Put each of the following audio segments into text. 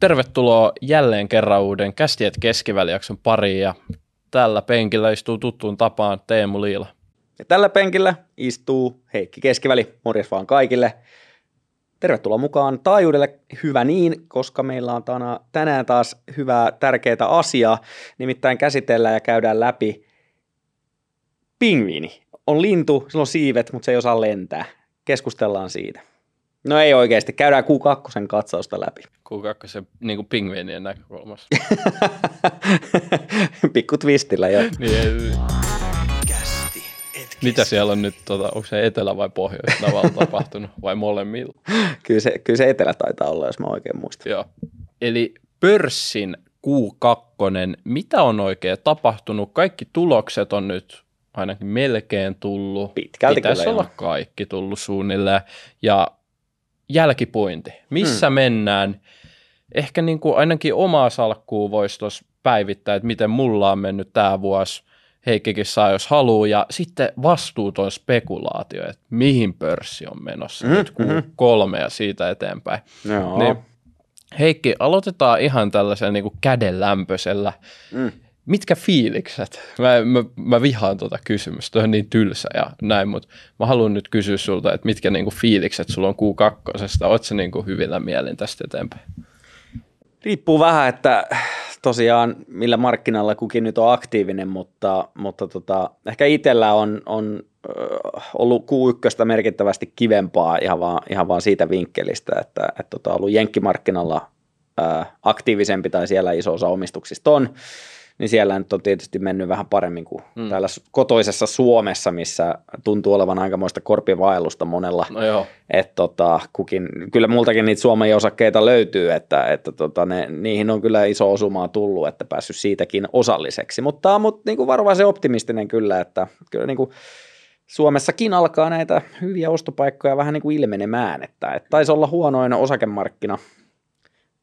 Tervetuloa jälleen kerran uuden Kästiet keskivälijakson pariin ja tällä penkillä istuu tuttuun tapaan Teemu Liila. Ja tällä penkillä istuu Heikki Keskiväli. Morjes vaan kaikille. Tervetuloa mukaan taajuudelle. Hyvä niin, koska meillä on tänään taas hyvää tärkeää asiaa. Nimittäin käsitellään ja käydään läpi pingviini. On lintu, sillä on siivet, mutta se ei osaa lentää. Keskustellaan siitä. No ei oikeasti, käydään Q2 katsausta läpi. Q2 niin kuin pingviinien näkökulmasta. Pikku twistillä jo. niin, mitä siellä on nyt, tota, onko se etelä- vai pohjois tapahtunut vai molemmilla? kyllä, se, kyllä se etelä taitaa olla, jos mä oikein muistan. Joo. Eli pörssin Q2, mitä on oikein tapahtunut? Kaikki tulokset on nyt ainakin melkein tullut. Pitkälti Pitäisi kyllä, olla joo. kaikki tullut suunnilleen. Ja jälkipointi, missä hmm. mennään? Ehkä niin kuin ainakin omaa salkkuu voisi tuossa päivittää, että miten mulla on mennyt tämä vuosi. Heikkikin saa, jos haluaa. Ja sitten vastuuton spekulaatio, että mihin pörssi on menossa Mhm, nyt mhm. kolme ja siitä eteenpäin. Joo. Niin, Heikki, aloitetaan ihan tällaisella niin kuin kädenlämpöisellä. Mm. Mitkä fiilikset? Mä, mä, mä vihaan tuota kysymystä, on niin tylsä ja näin, mutta mä haluan nyt kysyä sulta, että mitkä niin kuin fiilikset sulla on Q2, oot sä niin kuin hyvillä mielin tästä eteenpäin? Riippuu vähän, että tosiaan millä markkinalla kukin nyt on aktiivinen, mutta, mutta tota, ehkä itsellä on, on ollut Q1 merkittävästi kivempaa ihan vaan, ihan vaan siitä vinkkelistä, että, että tota, ollut jenkkimarkkinalla aktiivisempi tai siellä iso osa omistuksista on, niin siellä nyt on tietysti mennyt vähän paremmin kuin Mm. täällä kotoisessa Suomessa, missä tuntuu olevan aikamoista korpivaellusta monella. No joo, että tota, kukin, kyllä multakin niitä Suomen osakkeita löytyy, että, että tota, ne, niihin on kyllä iso osumaa tullut, että päässyt siitäkin osalliseksi, mutta, mutta niin kuin varovaisen optimistinen kyllä, että kyllä niin kuin Suomessakin alkaa näitä hyviä ostopaikkoja vähän niin kuin ilmenemään, että, että taisi olla huonoin osakemarkkina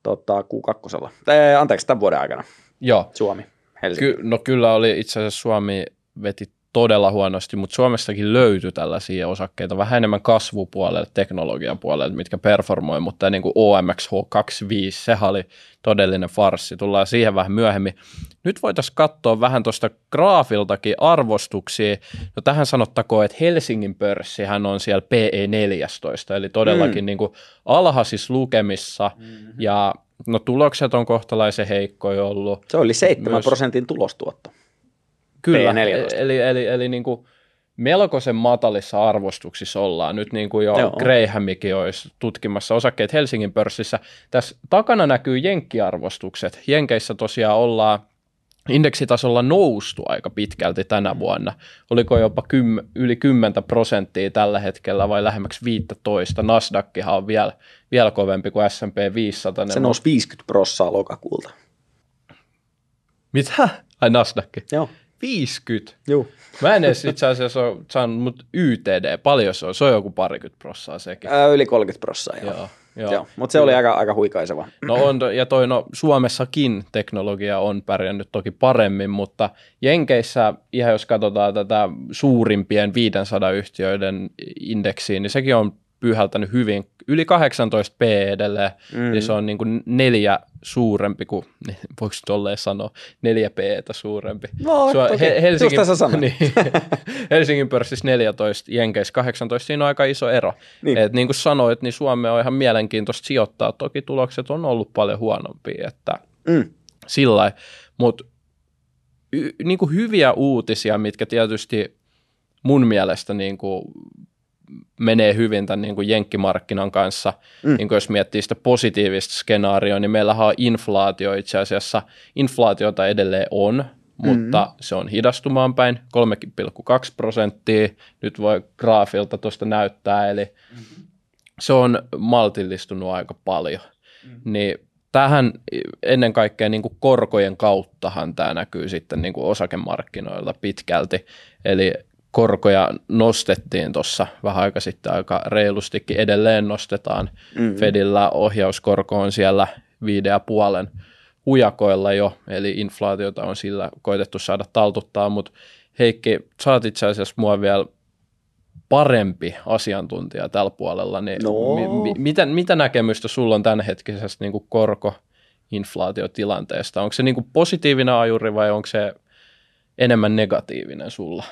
tota, Q2, tai, anteeksi, tämän vuoden aikana. Joo. Suomi, Helsinki. Ky- no kyllä oli itse asiassa Suomi veti todella huonosti, mutta Suomestakin löytyi tällaisia osakkeita vähän enemmän kasvupuolelle, teknologian puolelle, mitkä performoi, mutta niin kuin OMX H25, sehän oli todellinen farssi, tullaan siihen vähän myöhemmin. Nyt voitaisiin katsoa vähän tuosta graafiltakin arvostuksia. No tähän sanottakoon, että Helsingin pörssihän on siellä PE14, eli todellakin Mm. niin kuin alhaisissa lukemissa, Mm-hmm. ja no tulokset on kohtalaisen heikkoja ollut. Se oli 7 Myös- prosentin tulostuotto. Kyllä, P14. eli, eli, eli niin kuin melkoisen matalissa arvostuksissa ollaan. Nyt niin kuin jo Joo. Joo. Grahamikin olisi tutkimassa osakkeet Helsingin pörssissä. Tässä takana näkyy jenkkiarvostukset. Jenkeissä tosiaan ollaan indeksitasolla noustu aika pitkälti tänä vuonna. Oliko jopa kym, yli 10 prosenttia tällä hetkellä vai lähemmäksi 15. Nasdaqhan on vielä, vielä kovempi kuin S&P 500. Se nousi 50 prossaa lokakuulta. Mitä? Ai Nasdaq. Joo. 50. Joo. Mä en edes itse asiassa ole saanut, mutta YTD, paljon se on? Se on joku parikymmentä prossaa sekin. Ää, yli 30 prossaa, joo. Joo, Joo, joo. mutta se oli aika, aika huikaiseva. No on, ja toi no, Suomessakin teknologia on pärjännyt toki paremmin, mutta Jenkeissä, ihan jos katsotaan tätä suurimpien 500 yhtiöiden indeksiä, niin sekin on pyhältänyt hyvin. Yli 18 P edelleen, mm. Niin se on niin kuin neljä suurempi kuin, voiko tolleen sanoa, neljä P suurempi. No, on toki. He- Helsingin, Just tässä sanoin. niin, Helsingin pörssissä 14, Jenkeissä 18, siinä on aika iso ero. Niin. Et niin kuin sanoit, niin Suomeen on ihan mielenkiintoista sijoittaa. Toki tulokset on ollut paljon huonompia, että Mm. sillä mutta y- niin kuin hyviä uutisia, mitkä tietysti mun mielestä niin kuin menee hyvin tämän niin kuin jenkkimarkkinan kanssa, mm. Niin kuin jos miettii sitä positiivista skenaarioa, niin meillähän on inflaatio itse asiassa, inflaatiota edelleen on, mutta mm. se on hidastumaan päin, 3,2 prosenttia, nyt voi graafilta tuosta näyttää, eli se on maltillistunut aika paljon. Mm. Niin tähän ennen kaikkea niin kuin korkojen kauttahan tämä näkyy sitten niin kuin osakemarkkinoilla pitkälti. Eli korkoja nostettiin tuossa vähän aika sitten aika reilustikin, edelleen nostetaan. Mm. Fedillä ohjauskorko on siellä viiden ja puolen hujakoilla jo, eli inflaatiota on sillä koitettu saada taltuttaa, mutta Heikki, sä oot itse asiassa mua vielä parempi asiantuntija tällä puolella, niin No. mi, mi, mitä, mitä näkemystä sulla on tämänhetkisestä niin korko- inflaatiotilanteesta? Onko se niin kuin positiivinen ajuri vai onko se enemmän negatiivinen sulla?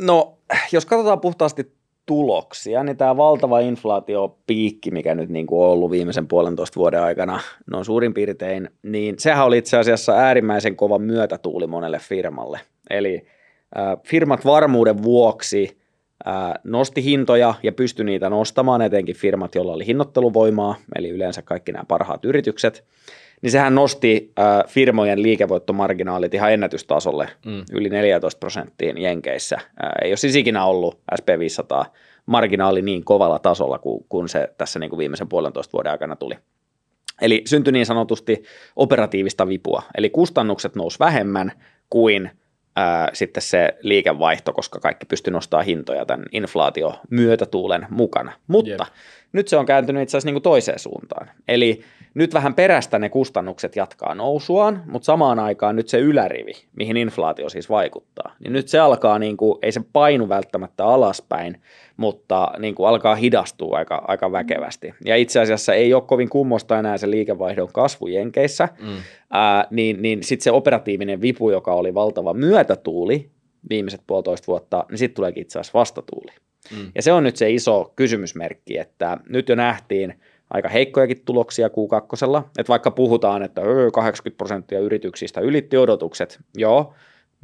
No, jos katsotaan puhtaasti tuloksia, niin tämä valtava inflaatiopiikki, mikä nyt niin kuin on ollut viimeisen puolentoista vuoden aikana, no suurin piirtein, niin sehän oli itse asiassa äärimmäisen kova myötätuuli monelle firmalle. Eli äh, firmat varmuuden vuoksi äh, nosti hintoja ja pystyi niitä nostamaan, etenkin firmat, joilla oli hinnoitteluvoimaa, eli yleensä kaikki nämä parhaat yritykset, niin sehän nosti äh, firmojen liikevoittomarginaalit ihan ennätystasolle mm. yli 14 prosenttiin Jenkeissä. Äh, ei ole siis ikinä ollut SP500 marginaali niin kovalla tasolla kuin, kuin se tässä niin kuin viimeisen puolentoista vuoden aikana tuli. Eli syntyi niin sanotusti operatiivista vipua, eli kustannukset nousi vähemmän kuin ää, sitten se liikevaihto, koska kaikki pystyi nostamaan hintoja tämän inflaatio myötätuulen mukana. Mutta Jep. nyt se on kääntynyt itse asiassa niin kuin toiseen suuntaan. Eli nyt vähän perästä ne kustannukset jatkaa nousuaan, mutta samaan aikaan nyt se ylärivi, mihin inflaatio siis vaikuttaa, niin nyt se alkaa, niin kuin, ei se painu välttämättä alaspäin, mutta niin kuin alkaa hidastua aika, aika väkevästi. Ja itse asiassa ei ole kovin kummosta enää se liikevaihdon kasvu Jenkeissä, mm. ää, niin, niin sitten se operatiivinen vipu, joka oli valtava myötätuuli viimeiset puolitoista vuotta, niin sitten tuleekin itse asiassa vastatuuli. Mm. Ja se on nyt se iso kysymysmerkki, että nyt jo nähtiin – aika heikkojakin tuloksia Q2. Että vaikka puhutaan, että 80 prosenttia yrityksistä ylitti odotukset, joo,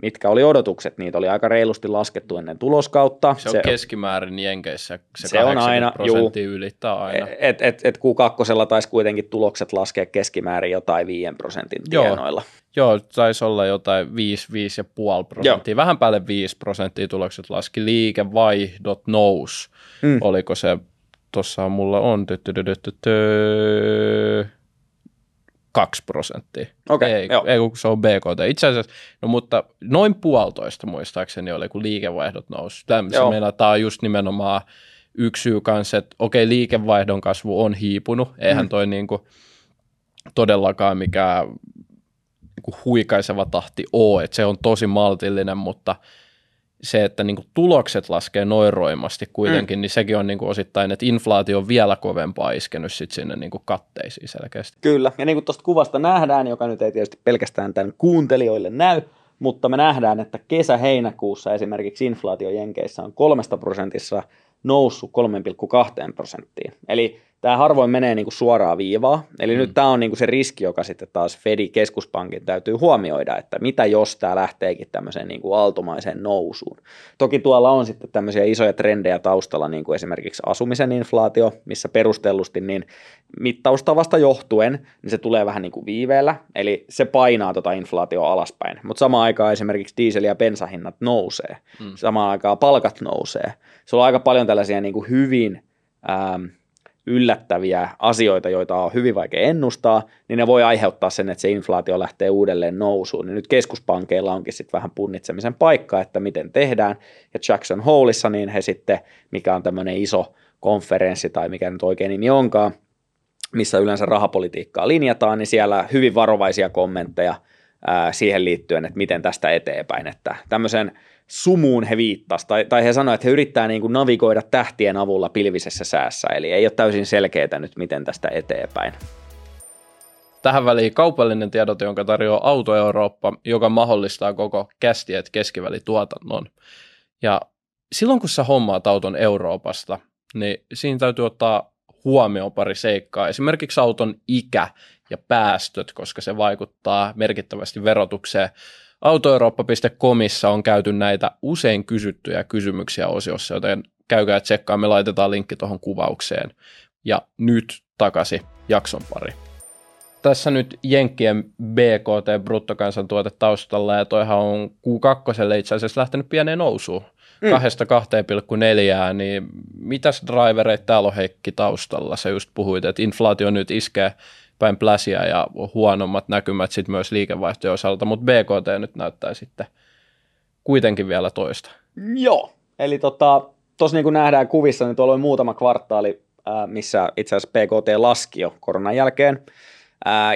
mitkä oli odotukset, niitä oli aika reilusti laskettu ennen tuloskautta. Se on se, keskimäärin Jenkeissä, se, se on aina, prosenttia juu, ylittää aina. Et, et, et Q2 taisi kuitenkin tulokset laskea keskimäärin jotain 5 prosentin tienoilla. Joo, joo taisi olla jotain 5, 5,5 prosenttia, joo. vähän päälle 5 prosenttia tulokset laski, liikevaihdot nous, mm. oliko se tuossa mulla on 2 prosenttia. Okei, ei, ei, kun se on BKT. Itse asiassa, no mutta noin puolitoista muistaakseni oli, kun liikevaihdot nousi. Tämä meillä tämä on just nimenomaan yksi syy kanssa, että okei, liikevaihdon kasvu on hiipunut. Eihän mm. toi niinku todellakaan mikään niinku huikaiseva tahti ole, että se on tosi maltillinen, mutta – se, että niin kuin tulokset laskee noin roimasti kuitenkin, mm. niin sekin on niin kuin osittain, että inflaatio on vielä kovempaa iskenyt sit sinne niin kuin katteisiin selkeästi. Kyllä, ja niin kuin tuosta kuvasta nähdään, joka nyt ei tietysti pelkästään tämän kuuntelijoille näy, mutta me nähdään, että kesä-heinäkuussa esimerkiksi inflaatio Jenkeissä on kolmesta prosentissa noussut 3,2 prosenttiin. Eli tämä harvoin menee niin kuin suoraa viivaa. Eli mm. nyt tämä on niin kuin se riski, joka sitten taas Fedi keskuspankin täytyy huomioida, että mitä jos tämä lähteekin tämmöiseen niin kuin aaltomaiseen nousuun. Toki tuolla on sitten tämmöisiä isoja trendejä taustalla, niin kuin esimerkiksi asumisen inflaatio, missä perustellusti niin mittaustavasta johtuen, niin se tulee vähän niin kuin viiveellä, eli se painaa tota inflaatio alaspäin. Mutta samaan aikaan esimerkiksi diesel- ja bensahinnat nousee, mm. samaan aikaan palkat nousee. Se on aika paljon tällaisia niin kuin hyvin... Ähm, yllättäviä asioita, joita on hyvin vaikea ennustaa, niin ne voi aiheuttaa sen, että se inflaatio lähtee uudelleen nousuun. Niin nyt keskuspankeilla onkin sitten vähän punnitsemisen paikka, että miten tehdään. Ja Jackson Holeissa, niin he sitten, mikä on tämmöinen iso konferenssi tai mikä nyt oikein nimi onkaan, missä yleensä rahapolitiikkaa linjataan, niin siellä hyvin varovaisia kommentteja siihen liittyen, että miten tästä eteenpäin. Että tämmöisen sumuun he viittasivat, tai, tai he sanoivat, että he yrittää niin navigoida tähtien avulla pilvisessä säässä, eli ei ole täysin selkeää nyt, miten tästä eteenpäin. Tähän väliin kaupallinen tiedot, jonka tarjoaa Auto Eurooppa, joka mahdollistaa koko kästiet keskivälituotannon. Ja silloin kun sä hommaat auton Euroopasta, niin siinä täytyy ottaa huomioon pari seikkaa. Esimerkiksi auton ikä ja päästöt, koska se vaikuttaa merkittävästi verotukseen. Autoeurooppa.comissa on käyty näitä usein kysyttyjä kysymyksiä osiossa, joten käykää tsekkaa, me laitetaan linkki tuohon kuvaukseen. Ja nyt takaisin jakson pari. Tässä nyt Jenkkien BKT, bruttokansantuote taustalla, ja toihan on Q2 itse asiassa lähtenyt pieneen nousuun. Mm. 2,4, niin mitäs drivereita täällä on Heikki taustalla? Se just puhuit, että inflaatio nyt iskee päin pläsiä ja huonommat näkymät sitten myös liikevaihtojen osalta, mutta BKT nyt näyttää sitten kuitenkin vielä toista. Joo, eli tota, niin kuin nähdään kuvissa, niin tuolla oli muutama kvartaali, missä itse asiassa BKT laski jo koronan jälkeen,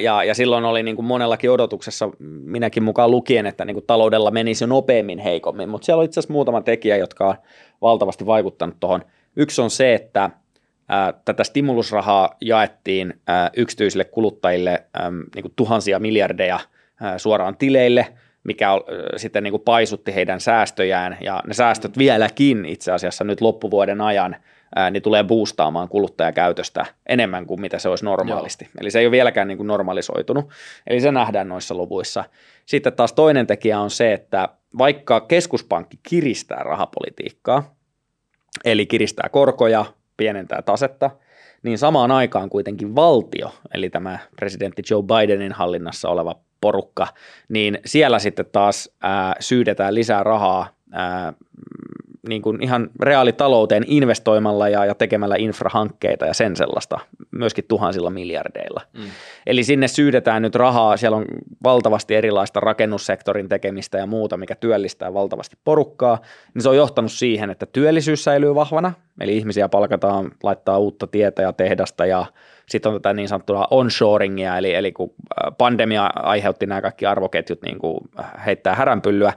ja, ja silloin oli niin kuin monellakin odotuksessa, minäkin mukaan lukien, että niin kuin taloudella menisi nopeammin heikommin, mutta siellä on itse asiassa muutama tekijä, jotka on valtavasti vaikuttanut tuohon. Yksi on se, että tätä stimulusrahaa jaettiin yksityisille kuluttajille niin kuin tuhansia miljardeja suoraan tileille, mikä sitten niin kuin paisutti heidän säästöjään, ja ne säästöt vieläkin itse asiassa nyt loppuvuoden ajan niin tulee boostaamaan kuluttajakäytöstä enemmän kuin mitä se olisi normaalisti. Joo. Eli se ei ole vieläkään niin kuin normalisoitunut, eli se nähdään noissa luvuissa. Sitten taas toinen tekijä on se, että vaikka keskuspankki kiristää rahapolitiikkaa, eli kiristää korkoja, pienentää tasetta, niin samaan aikaan kuitenkin valtio, eli tämä presidentti Joe Bidenin hallinnassa oleva porukka, niin siellä sitten taas ää, syydetään lisää rahaa ää, niin kuin ihan reaalitalouteen investoimalla ja, ja tekemällä infrahankkeita ja sen sellaista, myöskin tuhansilla miljardeilla. Mm. Eli sinne syydetään nyt rahaa, siellä on valtavasti erilaista rakennussektorin tekemistä ja muuta, mikä työllistää valtavasti porukkaa, niin se on johtanut siihen, että työllisyys säilyy vahvana, eli ihmisiä palkataan, laittaa uutta tietä ja tehdasta ja sitten on tätä niin sanottua onshoringia, eli, eli kun pandemia aiheutti nämä kaikki arvoketjut niin kuin heittää häränpyllyä,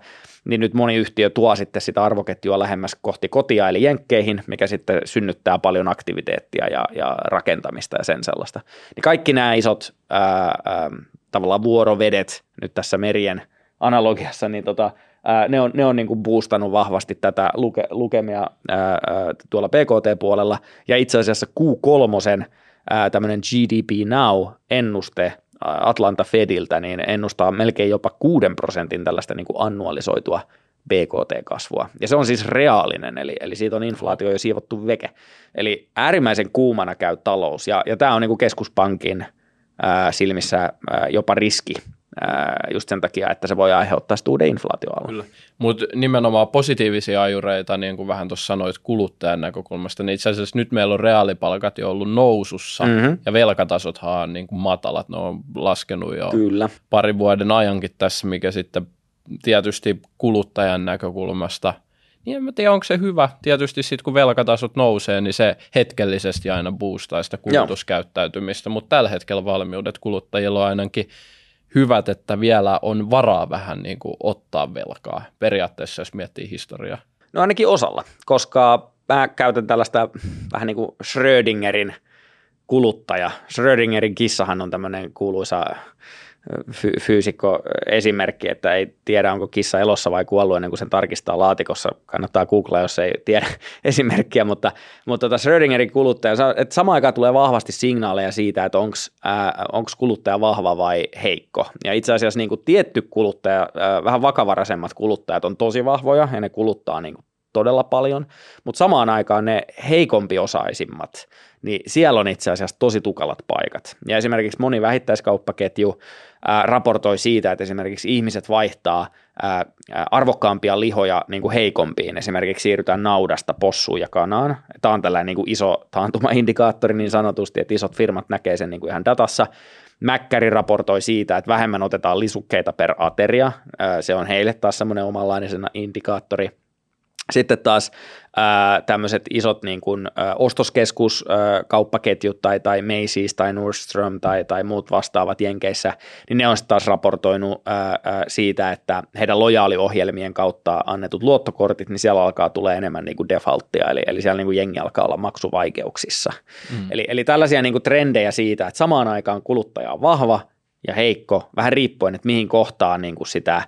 niin nyt moni yhtiö tuo sitten sitä arvoketjua lähemmäs kohti kotia eli jenkkeihin, mikä sitten synnyttää paljon aktiviteettia ja, ja rakentamista ja sen sellaista. Niin kaikki nämä isot ää, ää, tavallaan vuorovedet nyt tässä merien analogiassa, niin tota, ää, ne on, ne on niin kuin boostannut vahvasti tätä luke, lukemia ää, tuolla PKT-puolella, ja itse asiassa Q3 tämmöinen GDP Now-ennuste Atlanta Fediltä, niin ennustaa melkein jopa 6 prosentin tällaista niin kuin annualisoitua BKT-kasvua. Ja se on siis reaalinen, eli, eli siitä on inflaatio jo siivottu veke. Eli äärimmäisen kuumana käy talous, ja, ja tämä on niin kuin keskuspankin ää, silmissä ää, jopa riski just sen takia, että se voi aiheuttaa sitten uuden inflaatioalan. mutta nimenomaan positiivisia ajureita, niin kuin vähän tuossa sanoit kuluttajan näkökulmasta, niin itse asiassa nyt meillä on reaalipalkat jo ollut nousussa, mm-hmm. ja velkatasothan on niin kuin matalat, ne on laskenut jo Kyllä. parin vuoden ajankin tässä, mikä sitten tietysti kuluttajan näkökulmasta – niin en mä tiedä, onko se hyvä. Tietysti sitten kun velkatasot nousee, niin se hetkellisesti aina boostaa sitä kulutuskäyttäytymistä, mutta tällä hetkellä valmiudet kuluttajilla on ainakin hyvät, että vielä on varaa vähän niin kuin ottaa velkaa periaatteessa, jos miettii historiaa? No ainakin osalla, koska mä käytän tällaista vähän niin kuin Schrödingerin kuluttaja. Schrödingerin kissahan on tämmöinen kuuluisa fy- fyysikko esimerkki, että ei tiedä onko kissa elossa vai kuollut ennen kuin sen tarkistaa laatikossa. Kannattaa googlaa, jos ei tiedä esimerkkiä, mutta, mutta tota Schrödingerin kuluttaja, että samaan aikaan tulee vahvasti signaaleja siitä, että onko kuluttaja vahva vai heikko. Ja itse asiassa niin kuin tietty kuluttaja, vähän vakavaraisemmat kuluttajat on tosi vahvoja ja ne kuluttaa niin kuin todella paljon, mutta samaan aikaan ne heikompi osaisimmat, niin siellä on itse asiassa tosi tukalat paikat. Ja esimerkiksi moni vähittäiskauppaketju raportoi siitä, että esimerkiksi ihmiset vaihtaa arvokkaampia lihoja niin kuin heikompiin. Esimerkiksi siirrytään naudasta possuun ja kanaan. Tämä on tällainen niin kuin iso taantuma-indikaattori niin sanotusti, että isot firmat näkee sen niin kuin ihan datassa. Mäkkäri raportoi siitä, että vähemmän otetaan lisukkeita per ateria. Se on heille taas semmoinen omanlainen indikaattori – sitten taas tämmöiset isot niin kuin, ää, ostoskeskus, ää, kauppaketjut tai, tai Macy's tai Nordstrom tai, tai muut vastaavat Jenkeissä, niin ne on sitten taas raportoinut ää, ää, siitä, että heidän lojaaliohjelmien kautta annetut luottokortit, niin siellä alkaa tulee enemmän niin kuin defaulttia, eli, eli siellä niin kuin jengi alkaa olla maksuvaikeuksissa. Mm. Eli, eli tällaisia niin kuin trendejä siitä, että samaan aikaan kuluttaja on vahva ja heikko, vähän riippuen, että mihin kohtaan niin kuin sitä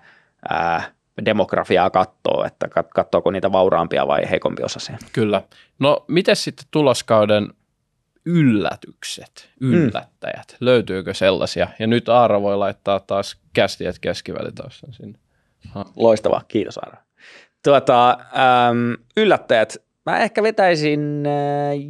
ää, demografiaa katsoo, että katsoako niitä vauraampia vai heikompi osasia. Kyllä. No miten sitten tuloskauden yllätykset, mm. yllättäjät, mm. löytyykö sellaisia? Ja nyt Aara voi laittaa taas kästiät keskivälitaustan sinne. Ha. Loistavaa, kiitos Aara. Tuota, ähm, yllättäjät, Mä ehkä vetäisin äh,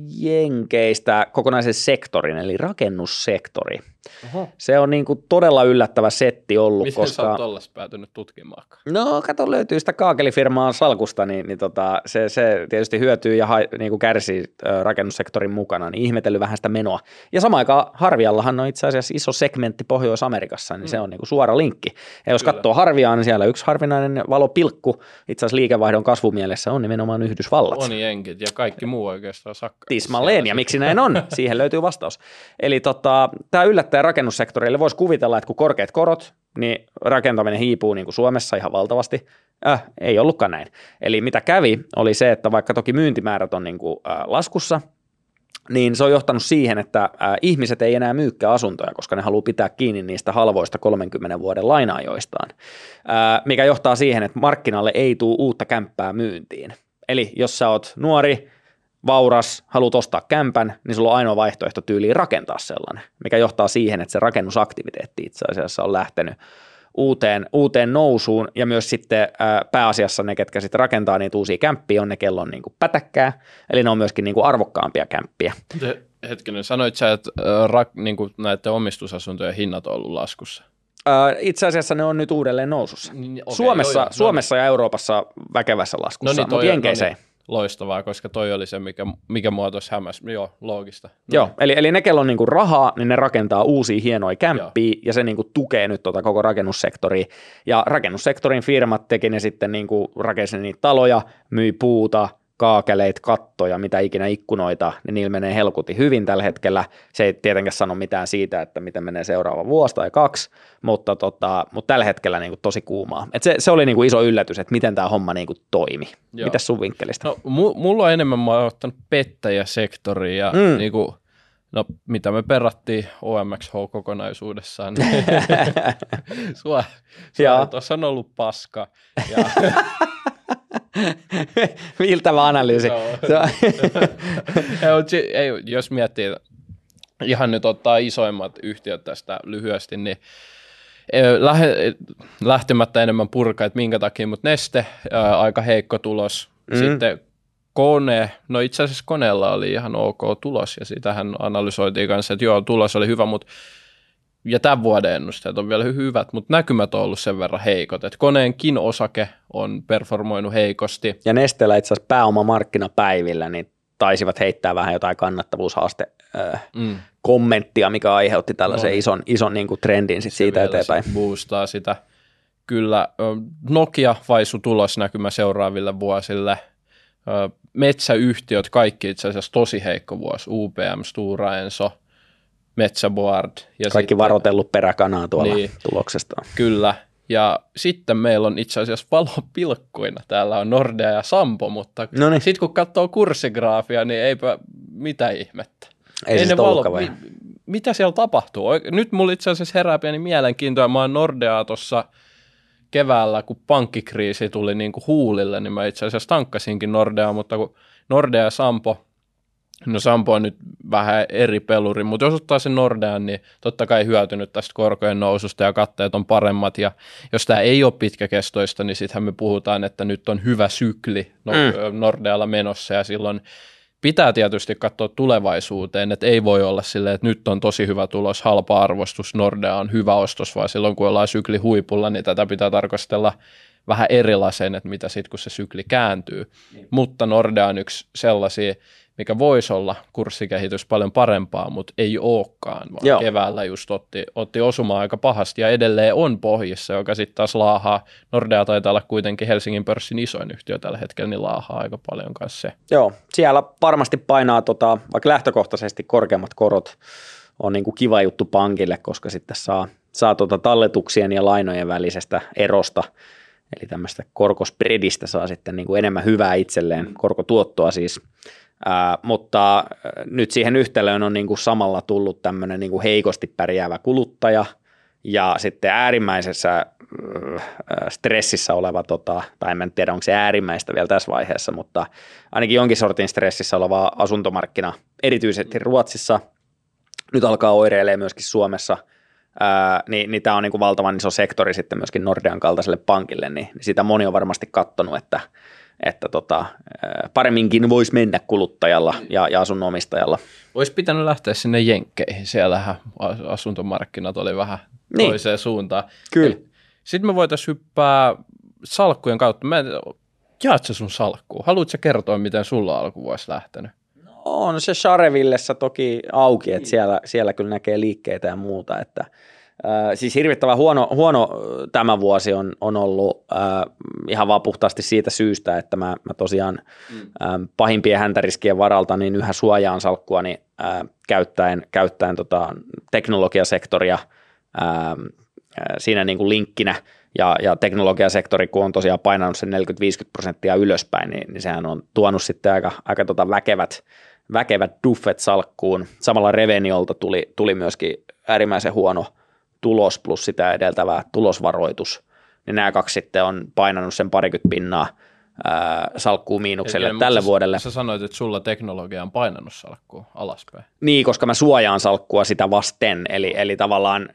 Jenkeistä kokonaisen sektorin, eli rakennussektori. Oho. Se on niin kuin todella yllättävä setti ollut. Miten koska... sä oot tollas päätynyt tutkimaan? No kato, löytyy sitä kaakelifirmaa salkusta, niin, niin tota, se, se, tietysti hyötyy ja ha, niin kuin kärsii rakennussektorin mukana, niin ihmetellyt vähän sitä menoa. Ja samaan aikaan Harviallahan on itse asiassa iso segmentti Pohjois-Amerikassa, niin mm. se on niin kuin suora linkki. Ja jos Kyllä. katsoo Harviaa, niin siellä yksi harvinainen valopilkku itse asiassa liikevaihdon kasvumielessä on nimenomaan Yhdysvallat. On jenkit ja kaikki muu oikeastaan sakkaa. Tismalleen, ja miksi näin on? Siihen löytyy vastaus. Eli tota, tämä yllättää rakennussektorille. Voisi kuvitella, että kun korkeat korot, niin rakentaminen hiipuu niin kuin Suomessa ihan valtavasti. Äh, ei ollutkaan näin. Eli mitä kävi, oli se, että vaikka toki myyntimäärät on niin kuin, äh, laskussa, niin se on johtanut siihen, että ää, ihmiset ei enää myykkää asuntoja, koska ne haluaa pitää kiinni niistä halvoista 30 vuoden lainaajoistaan, ää, mikä johtaa siihen, että markkinalle ei tule uutta kämppää myyntiin. Eli jos sä oot nuori, vauras, haluat ostaa kämpän, niin sulla on ainoa vaihtoehto tyyliin rakentaa sellainen, mikä johtaa siihen, että se rakennusaktiviteetti itse asiassa on lähtenyt uuteen, uuteen nousuun ja myös sitten ää, pääasiassa ne, ketkä sitten rakentaa niitä uusia kämppiä, on ne, kello on niin kuin pätäkkää, eli ne on myöskin niin kuin arvokkaampia kämppiä. Hetkinen, sanoit sä, että rak, niin kuin näiden omistusasuntojen hinnat on ollut laskussa? Itse asiassa ne on nyt uudelleen nousussa. Niin, okei, Suomessa, joo, joo, no Suomessa ja Euroopassa väkevässä laskussa, No niin, mutta Jenkeissä no ei. niin. Loistavaa, koska toi oli se, mikä, mikä mua tuossa hämäsi. Joo, loogista. No, Joo, eli, eli ne, kello on niinku rahaa, niin ne rakentaa uusia hienoja kämppiä ja se niinku tukee nyt tota koko rakennussektoria. Ja rakennussektorin firmat teki ne sitten niinku rakensi niitä taloja, myi puuta, kaakeleita, kattoja, mitä ikinä ikkunoita, niin niillä menee helkuti hyvin tällä hetkellä. Se ei tietenkään sano mitään siitä, että miten menee seuraava vuosi tai kaksi, mutta, tota, mutta tällä hetkellä niinku tosi kuumaa. Et se, se oli niinku iso yllätys, että miten tämä homma niinku toimi. Joo. Mitäs sun vinkkelistä? No, mu- mulla on enemmän, mä oon ottanut pettäjäsektoria ja Mm. mm. niinku, no, mitä me perattiin OMXH-kokonaisuudessaan. niin sua, sua tuossa on ollut paska. Ja, Viiltävä analyysi. On- ei, jos miettii, ihan nyt ottaa isoimmat yhtiöt tästä lyhyesti, niin eh, lähe, lähtemättä enemmän purkaa, että minkä takia, mutta Neste, ää, aika heikko tulos. Mm. Sitten Kone, no itse asiassa koneella oli ihan ok tulos, ja sitähän analysoitiin kanssa, että joo, tulos oli hyvä, mutta ja tämän vuoden ennusteet on vielä hy- hyvät, mutta näkymät on ollut sen verran heikot, että koneenkin osake on performoinut heikosti. Ja Nesteellä itse asiassa pääomamarkkinapäivillä niin taisivat heittää vähän jotain kannattavuushaaste äh, Mm. kommenttia, mikä aiheutti tällaisen No. ison, ison niin kuin trendin sit siitä eteenpäin. sit boostaa sitä. Kyllä, Nokia vaisu tulosnäkymä seuraaville vuosille. Metsäyhtiöt, kaikki itse asiassa tosi heikko vuosi. UPM, Stora Enso, Metsäboard. Ja Kaikki sitten- varotellut peräkanaa tuolla Niin. tuloksestaan. Kyllä. Ja sitten meillä on itse asiassa valopilkkuina. Täällä on Nordea ja Sampo, mutta Noniin. sitten kun katsoo kurssigraafia, niin eipä mitä ihmettä. Ei, se ne vai? mi- mitä siellä tapahtuu? Nyt mulla itse asiassa herää pieni mielenkiintoa. Mä oon Nordeaa tuossa keväällä, kun pankkikriisi tuli niin kuin huulille, niin mä itse asiassa tankkasinkin Nordeaa, mutta kun Nordea ja Sampo, no Sampo on nyt vähän eri peluri, mutta jos ottaa sen Nordean, niin totta kai hyötynyt tästä korkojen noususta ja katteet on paremmat, ja jos tämä ei ole pitkäkestoista, niin sittenhän me puhutaan, että nyt on hyvä sykli no, Mm. Nordealla menossa, ja silloin pitää tietysti katsoa tulevaisuuteen, että ei voi olla silleen, että nyt on tosi hyvä tulos, halpa arvostus, Nordea on hyvä ostos, vaan silloin kun ollaan sykli huipulla, niin tätä pitää tarkastella vähän erilaisen, että mitä sitten kun se sykli kääntyy. Niin. Mutta Nordea on yksi sellaisia, mikä voisi olla kurssikehitys paljon parempaa, mutta ei olekaan, vaan Joo. Keväällä just otti, otti osumaa aika pahasti ja edelleen on pohjissa, joka sitten taas laahaa. Nordea taitaa olla kuitenkin Helsingin pörssin isoin yhtiö tällä hetkellä, niin laahaa aika paljon kanssa se. Joo, siellä varmasti painaa, tota, vaikka lähtökohtaisesti korkeammat korot on niin kuin kiva juttu pankille, koska sitten saa, saa tota talletuksien ja lainojen välisestä erosta, eli tämmöistä korkospredistä saa sitten niin kuin enemmän hyvää itselleen, korkotuottoa siis. Ää, mutta nyt siihen yhtälöön on niin kuin samalla tullut tämmöinen niin kuin heikosti pärjäävä kuluttaja ja sitten äärimmäisessä äh, stressissä oleva, tota, tai en tiedä onko se äärimmäistä vielä tässä vaiheessa, mutta ainakin jonkin sortin stressissä oleva asuntomarkkina, erityisesti Ruotsissa, nyt alkaa oireilemaan myöskin Suomessa, ää, niin, niin tämä on niin kuin valtavan iso sektori sitten myöskin Nordean kaltaiselle pankille, niin, niin sitä moni on varmasti katsonut, että, että tota, paremminkin voisi mennä kuluttajalla ja, ja asunnomistajalla. Olisi pitänyt lähteä sinne Jenkkeihin, siellähän as- asuntomarkkinat oli vähän Niin. toiseen suuntaan. Kyllä. Sitten me voitaisiin hyppää salkkujen kautta. Mä en, jaat sä sun salkkuun? Haluatko kertoa, miten sulla alkuvuosi lähtenyt? On se Charevillessä toki auki, että siellä, siellä kyllä näkee liikkeitä ja muuta, että siis hirvittävän huono, huono tämä vuosi on, on ollut äh, ihan vaan puhtaasti siitä syystä, että mä, mä tosiaan mm. äh, pahimpien häntäriskien varalta niin yhä suojaan salkkuani äh, käyttäen, käyttäen tota teknologiasektoria äh, siinä niin kuin linkkinä ja, ja teknologiasektori, kun on tosiaan painanut sen 40-50 prosenttia ylöspäin, niin, niin sehän on tuonut sitten aika, aika tota väkevät väkevät duffet salkkuun. Samalla Reveniolta tuli, tuli myöskin äärimmäisen huono tulos plus sitä edeltävä tulosvaroitus. Niin nämä kaksi sitten on painanut sen parikymmentä pinnaa salkkuun miinukselle Eli, tälle vuodelle. Sä sanoit, että sulla teknologia on painanut salkkua alaspäin. Niin, koska mä suojaan salkkua sitä vasten. Eli, eli tavallaan,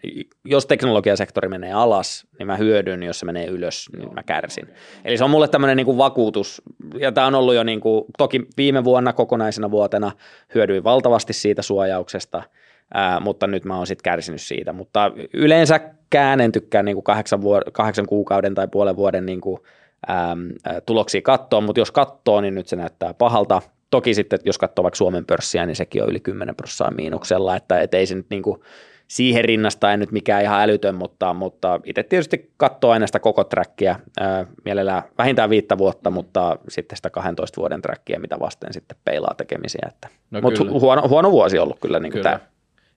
jos teknologiasektori menee alas, niin mä hyödyn, jos se menee ylös, niin mä kärsin. Eli se on mulle tämmöinen niin kuin vakuutus, ja tämä on ollut jo niin kuin, toki viime vuonna kokonaisena vuotena hyödyin valtavasti siitä suojauksesta, ää, mutta nyt mä oon sitten kärsinyt siitä. Mutta yleensäkään en tykkää niin kuin kahdeksan, vuor- kahdeksan kuukauden tai puolen vuoden niin kuin Ähm, tuloksia katsoa, mutta jos katsoo, niin nyt se näyttää pahalta. Toki sitten, jos katsoo vaikka Suomen pörssiä, niin sekin on yli 10 prosenttia miinuksella, että et ei se nyt niin kuin siihen rinnastaen nyt mikään ihan älytön, mutta, mutta itse tietysti katsoo aina sitä koko trackia, ää, mielellään vähintään viittä vuotta, mutta sitten sitä 12 vuoden trackia, mitä vasten sitten peilaa tekemisiä. Että. No mutta huono, huono vuosi ollut kyllä, niin kyllä. tämä.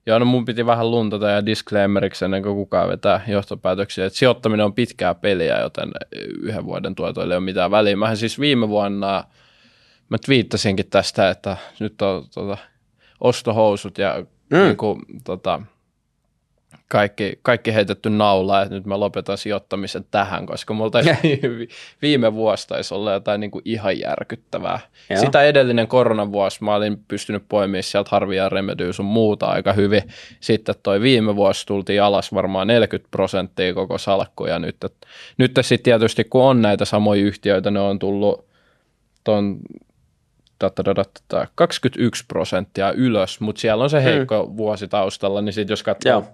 Joo, no mun piti vähän luntata ja disclaimeriksi ennen kuin kukaan vetää johtopäätöksiä, että sijoittaminen on pitkää peliä, joten yhden vuoden tuotoille ei ole mitään väliä. Mähän siis viime vuonna, mä twiittasinkin tästä, että nyt on tuota, ostohousut ja mm. niin kuin, tota, kaikki, kaikki heitetty naulaa, että nyt mä lopetan sijoittamisen tähän, koska mulla taisi viime vuosi taisi olla jotain niin kuin ihan järkyttävää. Joo. Sitä edellinen koronavuosi mä olin pystynyt poimimaan sieltä harvia remedyä sun muuta aika hyvin. Sitten toi viime vuosi tultiin alas varmaan 40 prosenttia koko salkku ja nyt, nyt sitten tietysti kun on näitä samoja yhtiöitä, ne on tullut ton 21 prosenttia ylös, mutta siellä on se hmm. heikko hmm. vuosi taustalla, niin sitten jos katsoo Joo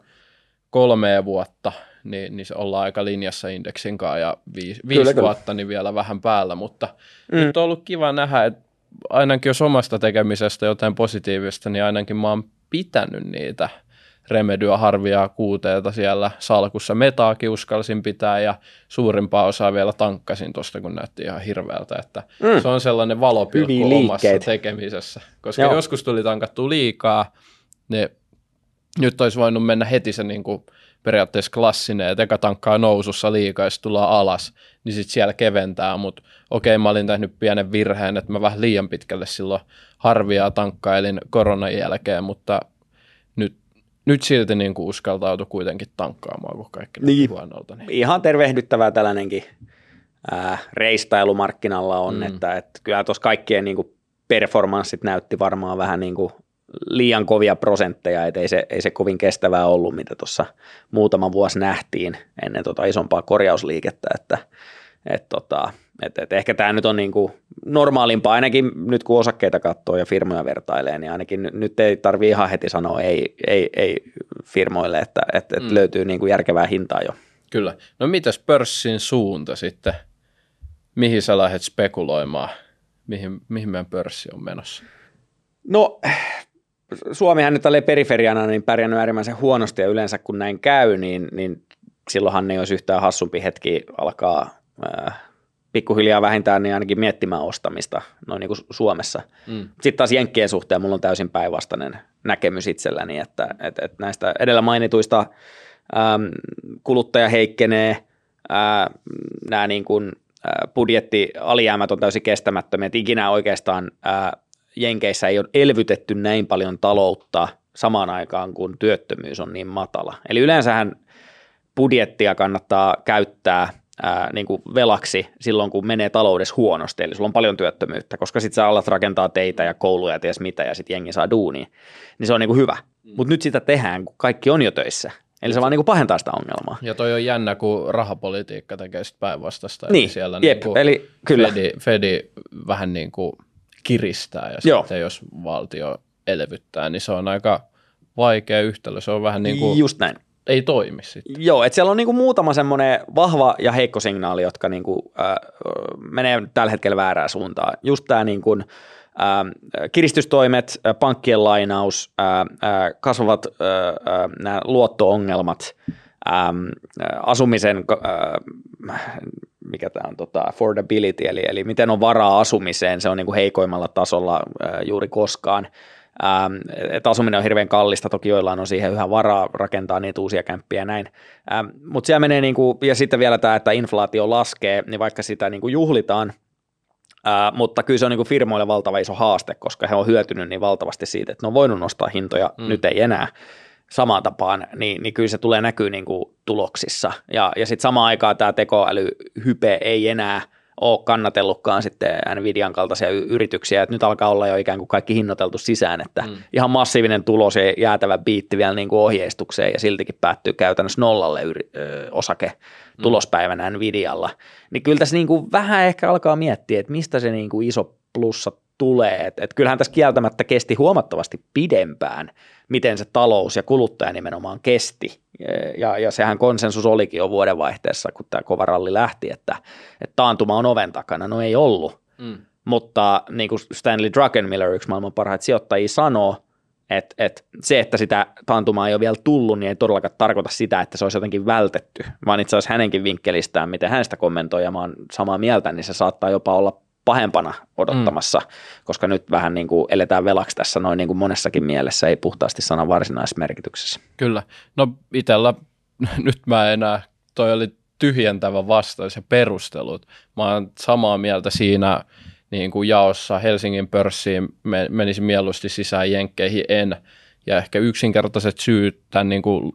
kolmea vuotta, niin, niin se ollaan aika linjassa indeksin kanssa ja viisi, viisi kyllä, vuotta kyllä. niin vielä vähän päällä, mutta mm. nyt on ollut kiva nähdä, että ainakin jos omasta tekemisestä jotain positiivista, niin ainakin mä oon pitänyt niitä remedyä harvia kuuteita siellä salkussa. Metaakin uskalsin pitää ja suurimpaa osaa vielä tankkasin tuosta, kun näytti ihan hirveältä. Että mm. Se on sellainen valopilkku omassa tekemisessä, koska Joo. joskus tuli tankattu liikaa, niin nyt olisi voinut mennä heti se niin kuin periaatteessa klassinen, että eka tankkaa nousussa liikaa, jos tullaan alas, niin sitten siellä keventää, mutta okei, mä olin tehnyt pienen virheen, että mä vähän liian pitkälle silloin harvia tankkailin koronan jälkeen, mutta nyt, nyt silti niin kuin uskaltautui kuitenkin tankkaamaan, kun kaikki niin, huonolta. Niin. Ihan tervehdyttävää tällainenkin ää, reistailu markkinalla on, mm. että, että kyllä tuossa kaikkien niin kuin performanssit näytti varmaan vähän niin kuin liian kovia prosentteja, että ei se, ei se kovin kestävää ollut, mitä tuossa muutama vuosi nähtiin ennen tota isompaa korjausliikettä, että et tota, et, et ehkä tämä nyt on niinku normaalimpaa, ainakin nyt kun osakkeita katsoo ja firmoja vertailee, niin ainakin nyt, ei tarvi ihan heti sanoa ei, ei, ei firmoille, että et, et mm. löytyy niinku järkevää hintaa jo. Kyllä. No mitäs pörssin suunta sitten? Mihin sä lähdet spekuloimaan? Mihin, mihin meidän pörssi on menossa? No Suomihan nyt tälle periferiana niin pärjännyt äärimmäisen huonosti ja yleensä kun näin käy, niin, niin silloinhan ei olisi yhtään hassumpi hetki alkaa ää, pikkuhiljaa vähintään niin ainakin miettimään ostamista noin niin kuin Suomessa. Mm. Sitten taas Jenkkien suhteen mulla on täysin päinvastainen näkemys itselläni, että, että, että näistä edellä mainituista äm, kuluttaja heikkenee, ää, nämä niin kuin, ää, budjettialijäämät on täysin kestämättömiä, että ikinä oikeastaan ää, Jenkeissä ei ole elvytetty näin paljon taloutta samaan aikaan, kun työttömyys on niin matala. Eli yleensähän budjettia kannattaa käyttää ää, niin kuin velaksi silloin, kun menee taloudessa huonosti, eli sulla on paljon työttömyyttä, koska sitten sä alat rakentaa teitä ja kouluja ja ties mitä, ja sitten jengi saa duunia, niin se on niin kuin hyvä. Mm. Mutta nyt sitä tehdään, kun kaikki on jo töissä. Eli se vaan niin pahentaa sitä ongelmaa. Ja toi on jännä, kun rahapolitiikka tekee sitten päinvastaista. Niin, siellä jep, niin kuin eli kyllä. Fedi, Fedi vähän niin kuin – kiristää ja Joo. sitten jos valtio elvyttää, niin se on aika vaikea yhtälö. Se on vähän niin kuin, Just näin. ei toimi sitten. Joo, että siellä on niin kuin muutama semmoinen vahva ja heikko signaali, jotka niin kuin, äh, menee tällä hetkellä väärään suuntaan. Just tämä niin kuin, äh, kiristystoimet, äh, pankkien lainaus, äh, äh, kasvavat äh, äh, nämä luottoongelmat, ähm, asumisen äh, mikä tämä on, tota, affordability, eli, eli miten on varaa asumiseen, se on niin kuin heikoimmalla tasolla ää, juuri koskaan. Ähm, että asuminen on hirveän kallista, toki joillain on siihen yhä varaa rakentaa niitä uusia kämppiä ja näin. Ähm, Mutta siellä menee, niin kuin, ja sitten vielä tämä, että inflaatio laskee, niin vaikka sitä niin kuin juhlitaan, Uh, mutta kyllä se on niin kuin firmoille valtava iso haaste, koska he on hyötynyt niin valtavasti siitä, että ne on voinut nostaa hintoja, mm. nyt ei enää samaan tapaan, niin, niin kyllä se tulee näkyy niin kuin tuloksissa. Ja, ja sitten samaan aikaan tämä tekoälyhype ei enää – ole kannatellutkaan sitten Nvidian kaltaisia yrityksiä, että nyt alkaa olla jo ikään kuin kaikki hinnoiteltu sisään, että mm. ihan massiivinen tulos ja jäätävä biitti vielä niin kuin ohjeistukseen ja siltikin päättyy käytännössä nollalle yri, ö, osake mm. tulospäivänä Nvidialla, niin kyllä tässä niin kuin vähän ehkä alkaa miettiä, että mistä se niin kuin iso plussa tulee, että et kyllähän tässä kieltämättä kesti huomattavasti pidempään, miten se talous ja kuluttaja nimenomaan kesti. Ja, ja sehän konsensus olikin jo vuodenvaihteessa, kun tämä kova ralli lähti, että, että taantuma on oven takana. No ei ollut, mm. mutta niin kuin Stanley Druckenmiller, yksi maailman parhaita sijoittajia, sanoo, että, että se, että sitä taantumaa ei ole vielä tullut, niin ei todellakaan tarkoita sitä, että se olisi jotenkin vältetty, vaan itse asiassa hänenkin vinkkelistään, miten hän sitä kommentoi, ja mä oon samaa mieltä, niin se saattaa jopa olla pahempana odottamassa, mm. koska nyt vähän niin kuin eletään velaksi tässä noin niin kuin monessakin mielessä, ei puhtaasti sanan varsinaisessa merkityksessä. Kyllä. No itellä nyt mä enää, toi oli tyhjentävä vastaus ja perustelut. Mä oon samaa mieltä siinä niin kuin jaossa Helsingin pörssiin menisi mieluusti sisään jenkkeihin en. Ja ehkä yksinkertaiset syyt tämän niin kuin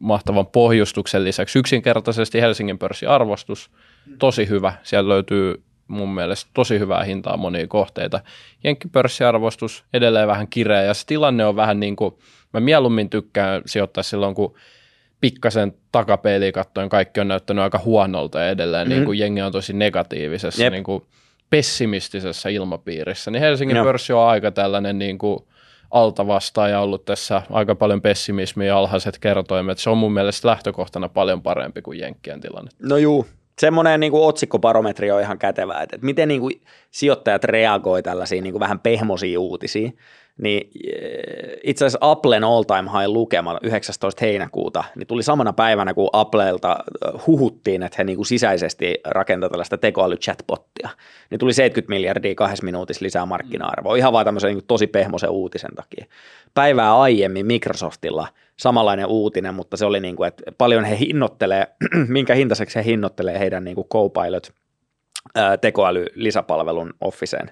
mahtavan pohjustuksen lisäksi. Yksinkertaisesti Helsingin pörssin arvostus, tosi hyvä. Siellä löytyy mun mielestä tosi hyvää hintaa monia kohteita. Jenkkipörssiarvostus edelleen vähän kireä ja se tilanne on vähän niin kuin, mä mieluummin tykkään sijoittaa silloin, kun pikkasen takapeiliä katsoen kaikki on näyttänyt aika huonolta ja edelleen mm-hmm. niin kuin jengi on tosi negatiivisessa, niin kuin pessimistisessä ilmapiirissä. Niin Helsingin Joo. pörssi on aika tällainen niin kuin alta vastaaja ollut tässä aika paljon pessimismiä ja alhaiset kertoimet. Se on mun mielestä lähtökohtana paljon parempi kuin Jenkkien tilanne. No juu, semmoinen niin kuin otsikkobarometri on ihan kätevä, että, että miten niin kuin sijoittajat reagoi tällaisiin niin kuin vähän pehmosiin uutisiin niin eh, itse asiassa Applen all-time high lukema 19. heinäkuuta, niin tuli samana päivänä, kun Applelta eh, huhuttiin, että he niin kuin sisäisesti rakentavat tällaista tekoäly-chatbottia, niin tuli 70 miljardia kahdessa minuutissa lisää markkina-arvoa, ihan vaan tämmöisen niin tosi pehmoisen uutisen takia. Päivää aiemmin Microsoftilla samanlainen uutinen, mutta se oli niin kuin, että paljon he hinnoittelee, minkä hintaiseksi he hinnoittelee heidän niin kuin Copilot tekoäly lisäpalvelun Officeen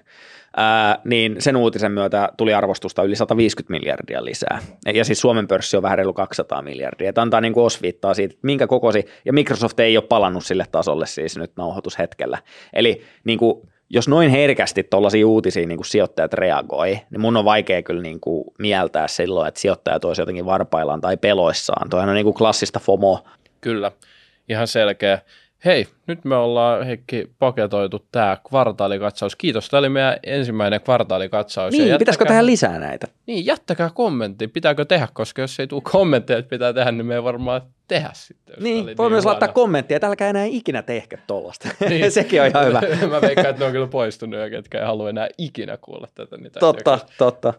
ää, niin sen uutisen myötä tuli arvostusta yli 150 miljardia lisää. Ja siis Suomen pörssi on vähän reilu 200 miljardia. Tämä antaa niin kuin osviittaa siitä, että minkä kokosi, ja Microsoft ei ole palannut sille tasolle siis nyt nauhoitushetkellä. Eli niin kuin, jos noin herkästi tuollaisia uutisia niin kuin sijoittajat reagoi, niin mun on vaikea kyllä niin kuin mieltää silloin, että sijoittajat olisivat jotenkin varpaillaan tai peloissaan. Tuohan on niin kuin klassista FOMO. Kyllä, ihan selkeä. Hei, nyt me ollaan Heikki paketoitu tämä kvartaalikatsaus. Kiitos, tämä oli meidän ensimmäinen kvartaalikatsaus. Niin, jättäkää, pitäisikö tehdä lisää näitä? Niin, jättäkää kommentti, pitääkö tehdä, koska jos ei tule kommentteja, että pitää tehdä, niin me ei varmaan tehdä sitten. Niin, voi niin myös laittaa kommenttia, että älkää enää ikinä tehkö tollasta. Niin. Sekin on ihan hyvä. Mä veikkaan, että ne on kyllä poistunut jo, ketkä ei halua enää ikinä kuulla tätä. Niin totta, totta.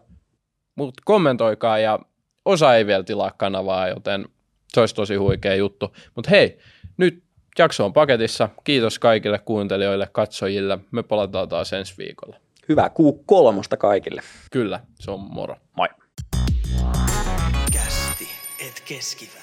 Mutta kommentoikaa ja osa ei vielä tilaa kanavaa, joten se olisi tosi huikea juttu. Mutta hei, nyt jakso on paketissa. Kiitos kaikille kuuntelijoille, katsojille. Me palataan taas ensi viikolla. Hyvää kuu kolmosta kaikille. Kyllä, se on moro. Moi. Kästi, et keskivä.